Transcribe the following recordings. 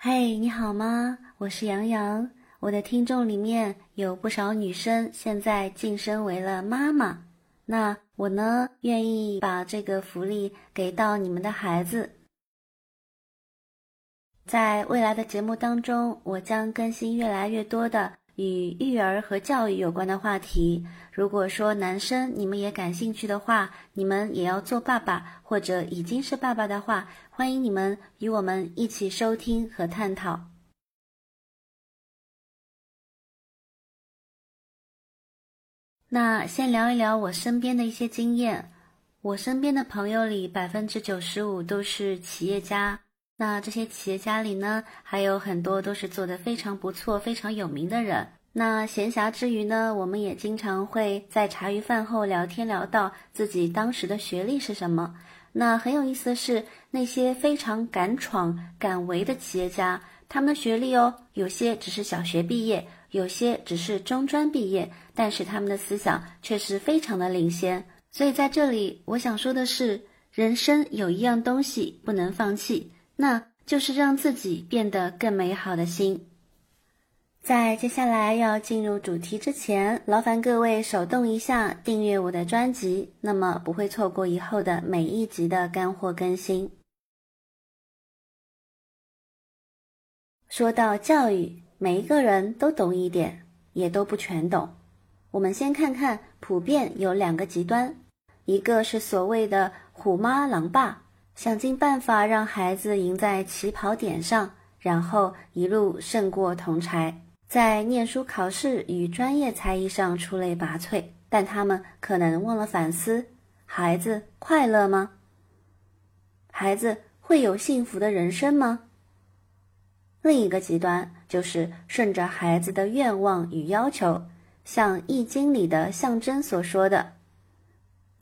嘿，你好吗？我是杨洋。我的听众里面有不少女生，现在晋升为了妈妈。那我呢，愿意把这个福利给到你们的孩子。在未来的节目当中，我将更新越来越多的与育儿和教育有关的话题。如果说男生你们也感兴趣的话，你们也要做爸爸或者已经是爸爸的话，欢迎你们与我们一起收听和探讨。那先聊一聊我身边的一些经验。我身边的朋友里，百分之九十五都是企业家。那这些企业家里呢，还有很多都是做的非常不错、非常有名的人。那闲暇之余呢，我们也经常会在茶余饭后聊天，聊到自己当时的学历是什么。那很有意思的是，那些非常敢闯敢为的企业家，他们的学历哦，有些只是小学毕业，有些只是中专毕业，但是他们的思想却是非常的领先。所以在这里，我想说的是，人生有一样东西不能放弃。那就是让自己变得更美好的心。在接下来要进入主题之前，劳烦各位手动一下订阅我的专辑，那么不会错过以后的每一集的干货更新。说到教育，每一个人都懂一点，也都不全懂。我们先看看，普遍有两个极端，一个是所谓的虎妈狼爸。想尽办法让孩子赢在起跑点上，然后一路胜过同柴，在念书、考试与专业才艺上出类拔萃。但他们可能忘了反思：孩子快乐吗？孩子会有幸福的人生吗？另一个极端就是顺着孩子的愿望与要求，像《易经》里的象征所说的：“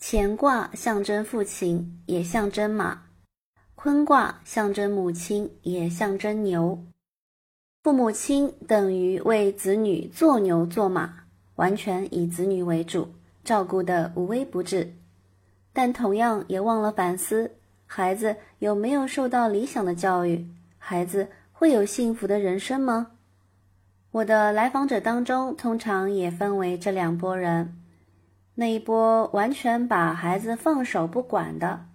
乾卦象征父亲，也象征马。”坤卦象征母亲，也象征牛。父母亲等于为子女做牛做马，完全以子女为主，照顾的无微不至。但同样也忘了反思：孩子有没有受到理想的教育？孩子会有幸福的人生吗？我的来访者当中，通常也分为这两拨人：那一波完全把孩子放手不管的。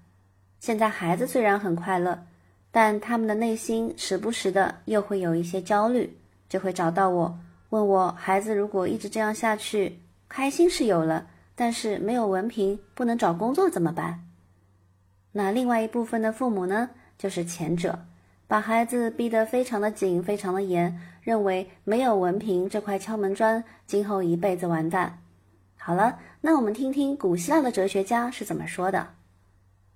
现在孩子虽然很快乐，但他们的内心时不时的又会有一些焦虑，就会找到我，问我孩子如果一直这样下去，开心是有了，但是没有文凭，不能找工作怎么办？那另外一部分的父母呢，就是前者，把孩子逼得非常的紧，非常的严，认为没有文凭这块敲门砖，今后一辈子完蛋。好了，那我们听听古希腊的哲学家是怎么说的。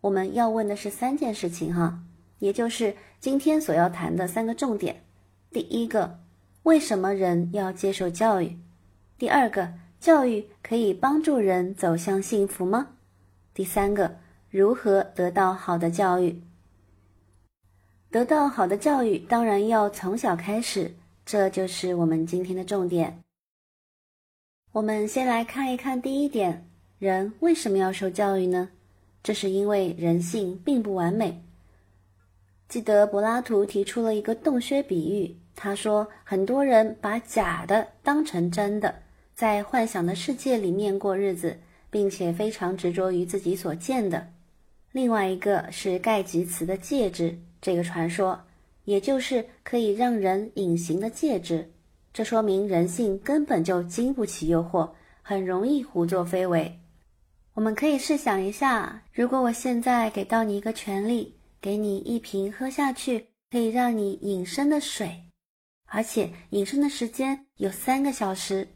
我们要问的是三件事情哈，也就是今天所要谈的三个重点。第一个，为什么人要接受教育？第二个，教育可以帮助人走向幸福吗？第三个，如何得到好的教育？得到好的教育，当然要从小开始，这就是我们今天的重点。我们先来看一看第一点，人为什么要受教育呢？这是因为人性并不完美。记得柏拉图提出了一个洞穴比喻，他说很多人把假的当成真的，在幻想的世界里面过日子，并且非常执着于自己所见的。另外一个是盖吉茨的戒指这个传说，也就是可以让人隐形的戒指。这说明人性根本就经不起诱惑，很容易胡作非为。我们可以试想一下，如果我现在给到你一个权利，给你一瓶喝下去可以让你隐身的水，而且隐身的时间有三个小时，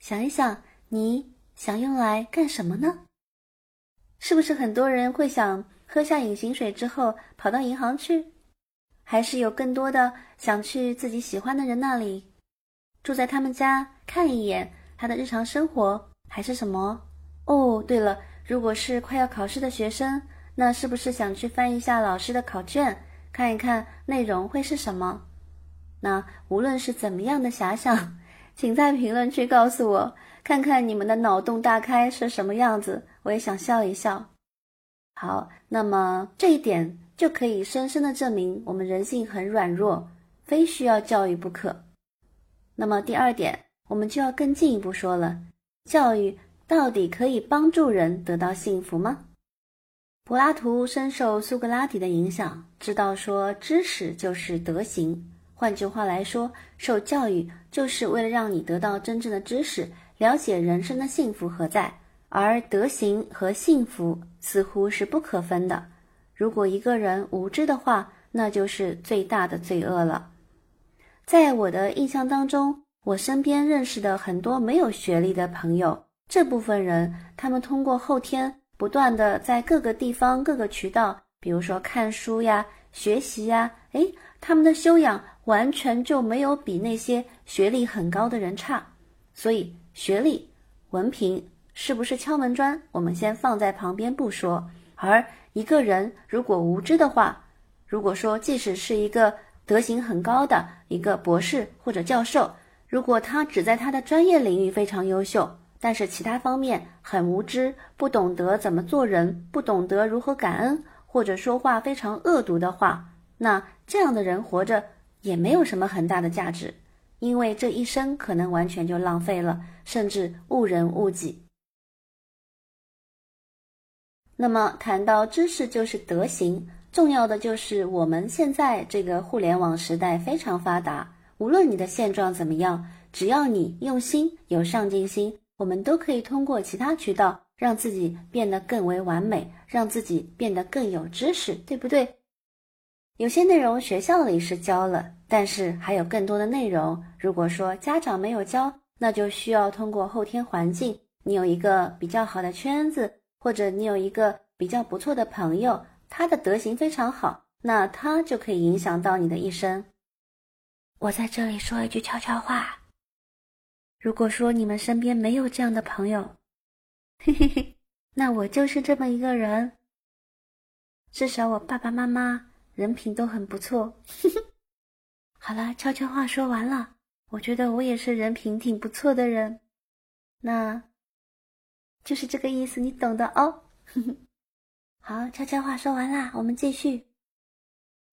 想一想，你想用来干什么呢？是不是很多人会想喝下隐形水之后跑到银行去，还是有更多的想去自己喜欢的人那里，住在他们家看一眼他的日常生活，还是什么？哦，对了，如果是快要考试的学生，那是不是想去翻一下老师的考卷，看一看内容会是什么？那无论是怎么样的遐想，请在评论区告诉我，看看你们的脑洞大开是什么样子，我也想笑一笑。好，那么这一点就可以深深的证明我们人性很软弱，非需要教育不可。那么第二点，我们就要更进一步说了：教育到底可以帮助人得到幸福吗？柏拉图深受苏格拉底的影响，知道说知识就是德行。换句话来说，受教育就是为了让你得到真正的知识，了解人生的幸福何在。而德行和幸福似乎是不可分的。如果一个人无知的话，那就是最大的罪恶了。在我的印象当中，我身边认识的很多没有学历的朋友，这部分人，他们通过后天不断的在各个地方、各个渠道，比如说看书呀、学习呀，诶，他们的修养完全就没有比那些学历很高的人差。所以，学历、文凭。是不是敲门砖？我们先放在旁边不说。而一个人如果无知的话，如果说即使是一个德行很高的一个博士或者教授，如果他只在他的专业领域非常优秀，但是其他方面很无知，不懂得怎么做人，不懂得如何感恩，或者说话非常恶毒的话，那这样的人活着也没有什么很大的价值，因为这一生可能完全就浪费了，甚至误人误己。那么谈到知识就是德行，重要的就是我们现在这个互联网时代非常发达，无论你的现状怎么样，只要你用心有上进心，我们都可以通过其他渠道让自己变得更为完美，让自己变得更有知识，对不对？有些内容学校里是教了，但是还有更多的内容，如果说家长没有教，那就需要通过后天环境，你有一个比较好的圈子。或者你有一个比较不错的朋友，他的德行非常好，那他就可以影响到你的一生。我在这里说一句悄悄话：如果说你们身边没有这样的朋友，嘿嘿嘿，那我就是这么一个人。至少我爸爸妈妈人品都很不错。好了，悄悄话说完了，我觉得我也是人品挺不错的人。那。就是这个意思，你懂的哦。好，悄悄话说完啦，我们继续。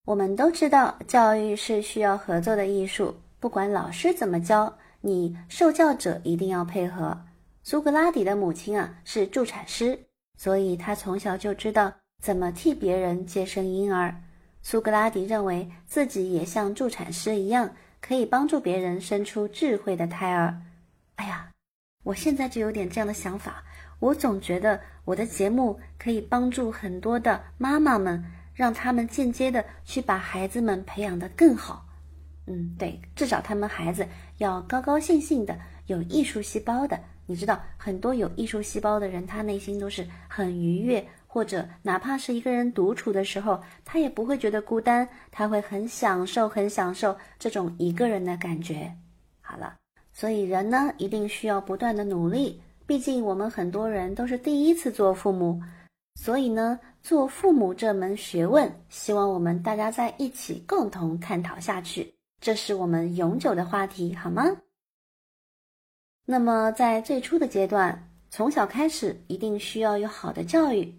我们都知道，教育是需要合作的艺术，不管老师怎么教，你受教者一定要配合。苏格拉底的母亲啊是助产师，所以他从小就知道怎么替别人接生婴儿。苏格拉底认为自己也像助产师一样，可以帮助别人生出智慧的胎儿。哎呀，我现在就有点这样的想法。我总觉得我的节目可以帮助很多的妈妈们，让他们间接的去把孩子们培养得更好。嗯，对，至少他们孩子要高高兴兴的，有艺术细胞的。你知道，很多有艺术细胞的人，他内心都是很愉悦，或者哪怕是一个人独处的时候，他也不会觉得孤单，他会很享受，很享受这种一个人的感觉。好了，所以人呢，一定需要不断的努力。毕竟我们很多人都是第一次做父母，所以呢，做父母这门学问，希望我们大家在一起共同探讨下去，这是我们永久的话题，好吗？那么在最初的阶段，从小开始一定需要有好的教育。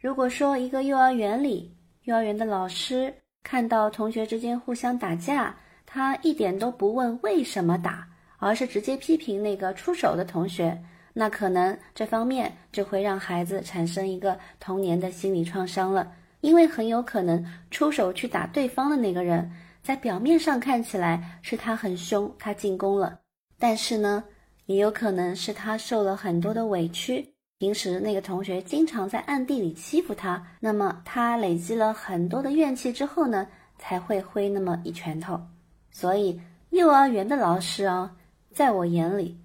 如果说一个幼儿园里，幼儿园的老师看到同学之间互相打架，他一点都不问为什么打，而是直接批评那个出手的同学。那可能这方面就会让孩子产生一个童年的心理创伤了，因为很有可能出手去打对方的那个人，在表面上看起来是他很凶，他进攻了，但是呢，也有可能是他受了很多的委屈，平时那个同学经常在暗地里欺负他，那么他累积了很多的怨气之后呢，才会挥那么一拳头。所以幼儿园的老师啊，在我眼里。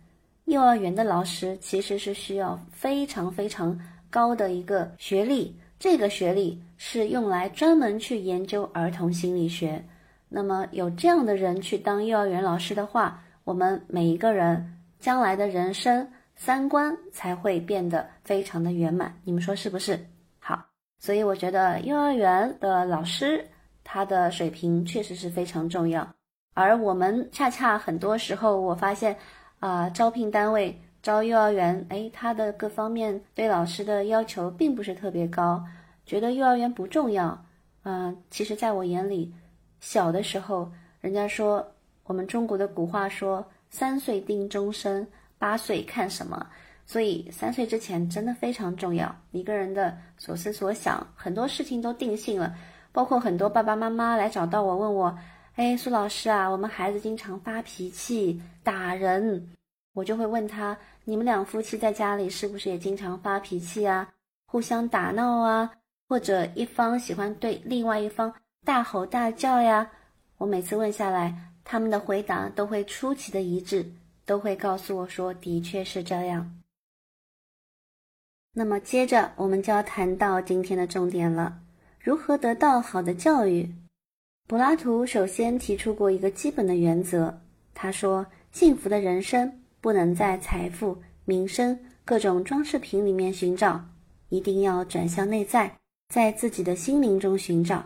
幼儿园的老师其实是需要非常非常高的一个学历，这个学历是用来专门去研究儿童心理学。那么有这样的人去当幼儿园老师的话，我们每一个人将来的人生三观才会变得非常的圆满。你们说是不是？好，所以我觉得幼儿园的老师他的水平确实是非常重要，而我们恰恰很多时候我发现。啊，招聘单位招幼儿园，哎，他的各方面对老师的要求并不是特别高，觉得幼儿园不重要。嗯，其实在我眼里，小的时候人家说我们中国的古话说“三岁定终身，八岁看什么”，所以三岁之前真的非常重要。一个人的所思所想，很多事情都定性了。包括很多爸爸妈妈来找到我，问我：“哎，苏老师啊，我们孩子经常发脾气、打人。”我就会问他：“你们两夫妻在家里是不是也经常发脾气啊？互相打闹啊？或者一方喜欢对另外一方大吼大叫呀？”我每次问下来，他们的回答都会出奇的一致，都会告诉我说：“的确是这样。”那么接着我们就要谈到今天的重点了：如何得到好的教育？柏拉图首先提出过一个基本的原则，他说：“幸福的人生不能在财富、名声、各种装饰品里面寻找，一定要转向内在，在自己的心灵中寻找。”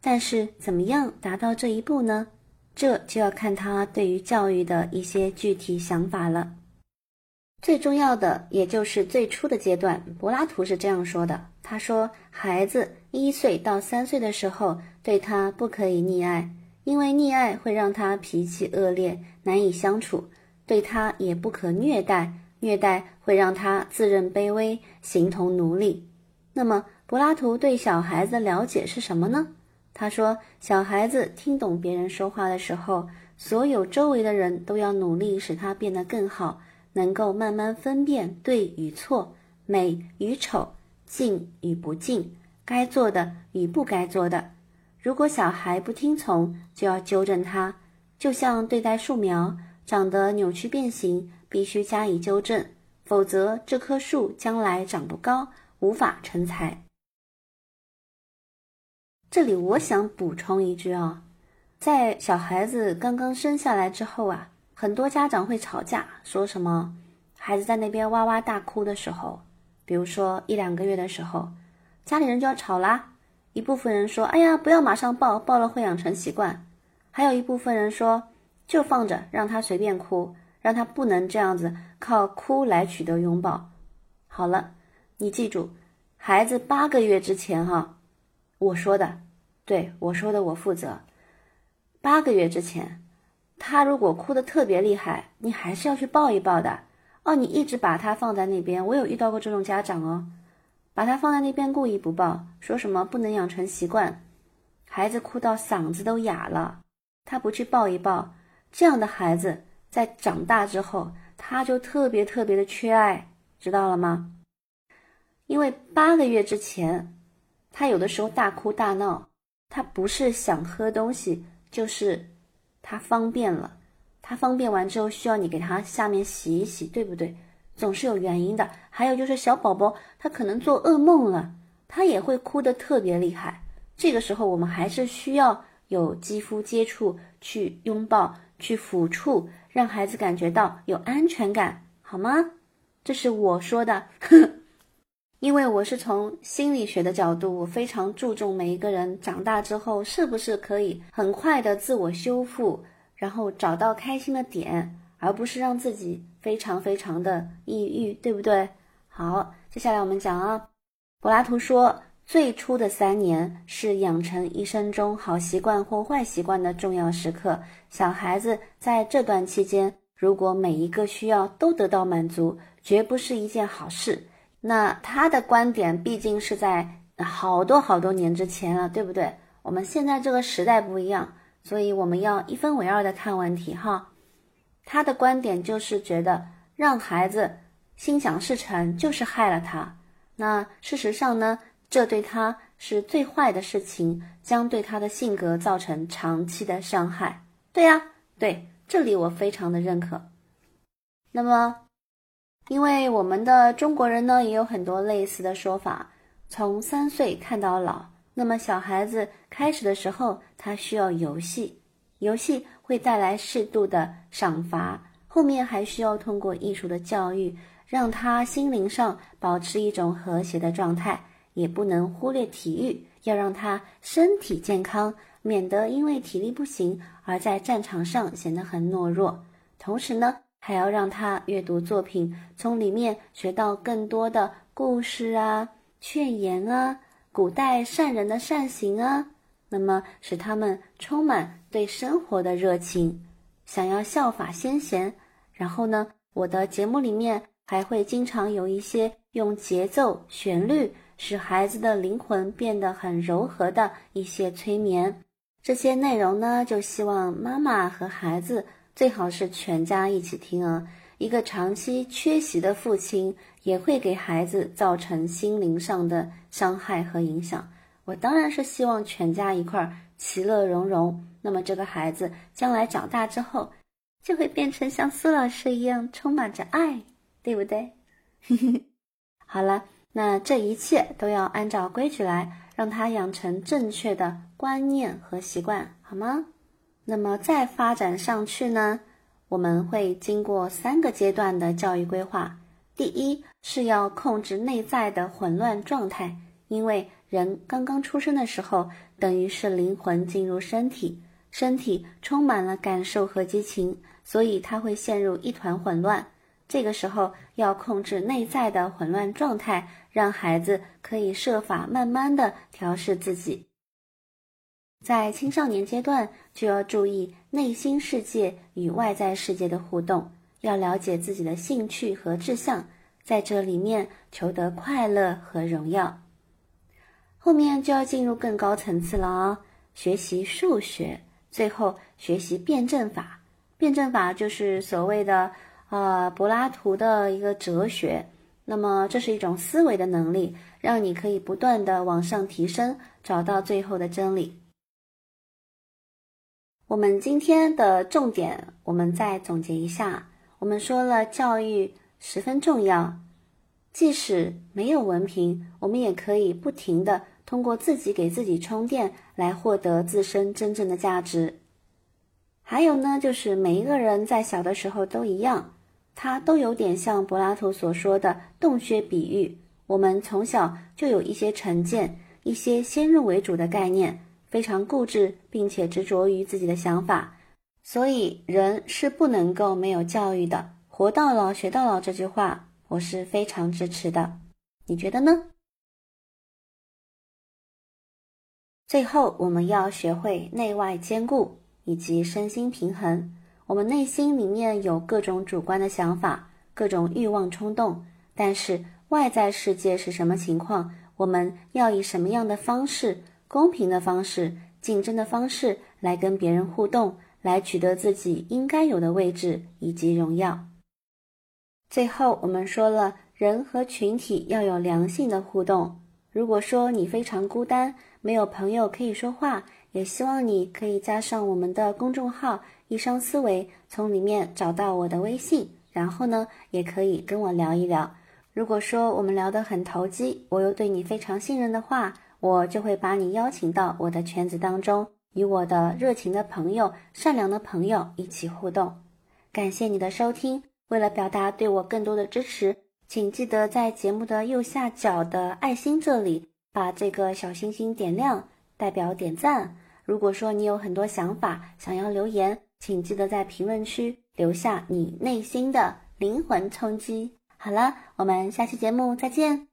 但是，怎么样达到这一步呢？这就要看他对于教育的一些具体想法了。最重要的，也就是最初的阶段，柏拉图是这样说的：“他说，孩子一岁到三岁的时候，对他不可以溺爱，因为溺爱会让他脾气恶劣，难以相处；对他也不可虐待，虐待会让他自认卑微，形同奴隶。”那么，柏拉图对小孩子的了解是什么呢？他说：“小孩子听懂别人说话的时候，所有周围的人都要努力使他变得更好，能够慢慢分辨对与错、美与丑、敬与不敬、该做的与不该做的。如果小孩不听从，就要纠正他，就像对待树苗，长得扭曲变形，必须加以纠正，否则这棵树将来长不高，无法成材。”这里我想补充一句啊，在小孩子刚刚生下来之后啊，很多家长会吵架，说什么孩子在那边哇哇大哭的时候，比如说一两个月的时候，家里人就要吵啦。一部分人说：“哎呀，不要马上抱，抱了会养成习惯。”还有一部分人说：“就放着，让他随便哭，让他不能这样子靠哭来取得拥抱。”好了，你记住，孩子八个月之前哈。我说的，对我说的，我负责。八个月之前，他如果哭得特别厉害，你还是要去抱一抱的。哦，你一直把他放在那边，我有遇到过这种家长哦，把他放在那边故意不抱，说什么不能养成习惯，孩子哭到嗓子都哑了，他不去抱一抱，这样的孩子在长大之后，他就特别特别的缺爱，知道了吗？因为八个月之前。他有的时候大哭大闹，他不是想喝东西，就是他方便了。他方便完之后需要你给他下面洗一洗，对不对？总是有原因的。还有就是小宝宝他可能做噩梦了，他也会哭得特别厉害。这个时候我们还是需要有肌肤接触，去拥抱，去抚触，让孩子感觉到有安全感，好吗？这是我说的。因为我是从心理学的角度，我非常注重每一个人长大之后是不是可以很快的自我修复，然后找到开心的点，而不是让自己非常非常的抑郁，对不对？好，接下来我们讲啊，柏拉图说，最初的三年是养成一生中好习惯或坏习惯的重要时刻。小孩子在这段期间，如果每一个需要都得到满足，绝不是一件好事。那他的观点毕竟是在好多好多年之前了，对不对？我们现在这个时代不一样，所以我们要一分为二的看问题哈。他的观点就是觉得让孩子心想事成就是害了他。那事实上呢，这对他是最坏的事情，将对他的性格造成长期的伤害。对呀，对，这里我非常的认可。那么。因为我们的中国人呢，也有很多类似的说法，从三岁看到老。那么小孩子开始的时候，他需要游戏，游戏会带来适度的赏罚，后面还需要通过艺术的教育，让他心灵上保持一种和谐的状态，也不能忽略体育，要让他身体健康，免得因为体力不行而在战场上显得很懦弱。同时呢。还要让他阅读作品，从里面学到更多的故事啊、劝言啊、古代善人的善行啊。那么使他们充满对生活的热情，想要效法先贤。然后呢，我的节目里面还会经常有一些用节奏、旋律使孩子的灵魂变得很柔和的一些催眠。这些内容呢，就希望妈妈和孩子最好是全家一起听啊。一个长期缺席的父亲也会给孩子造成心灵上的伤害和影响。我当然是希望全家一块儿其乐融融。那么这个孩子将来长大之后，就会变成像苏老师一样充满着爱，对不对？好了，那这一切都要按照规矩来，让他养成正确的观念和习惯，好吗？那么再发展上去呢？我们会经过三个阶段的教育规划。第一是要控制内在的混乱状态，因为人刚刚出生的时候，等于是灵魂进入身体，身体充满了感受和激情，所以他会陷入一团混乱。这个时候要控制内在的混乱状态，让孩子可以设法慢慢的调试自己。在青少年阶段，就要注意内心世界与外在世界的互动，要了解自己的兴趣和志向，在这里面求得快乐和荣耀。后面就要进入更高层次了哦，学习数学，最后学习辩证法。辩证法就是所谓的呃柏拉图的一个哲学，那么这是一种思维的能力，让你可以不断的往上提升，找到最后的真理。我们今天的重点，我们再总结一下。我们说了，教育十分重要，即使没有文凭，我们也可以不停的通过自己给自己充电，来获得自身真正的价值。还有呢，就是每一个人在小的时候都一样，他都有点像柏拉图所说的洞穴比喻。我们从小就有一些成见，一些先入为主的概念。非常固执，并且执着于自己的想法，所以人是不能够没有教育的。活到老学到老这句话，我是非常支持的。你觉得呢？最后，我们要学会内外兼顾以及身心平衡。我们内心里面有各种主观的想法，各种欲望冲动，但是外在世界是什么情况？我们要以什么样的方式？公平的方式、竞争的方式来跟别人互动，来取得自己应该有的位置以及荣耀。最后，我们说了，人和群体要有良性的互动。如果说你非常孤单，没有朋友可以说话，也希望你可以加上我们的公众号“一双思维”，从里面找到我的微信，然后呢，也可以跟我聊一聊。如果说我们聊得很投机，我又对你非常信任的话。我就会把你邀请到我的圈子当中，与我的热情的朋友、善良的朋友一起互动。感谢你的收听。为了表达对我更多的支持，请记得在节目的右下角的爱心这里把这个小星星点亮，代表点赞。如果说你有很多想法想要留言，请记得在评论区留下你内心的灵魂冲击。好了，我们下期节目再见。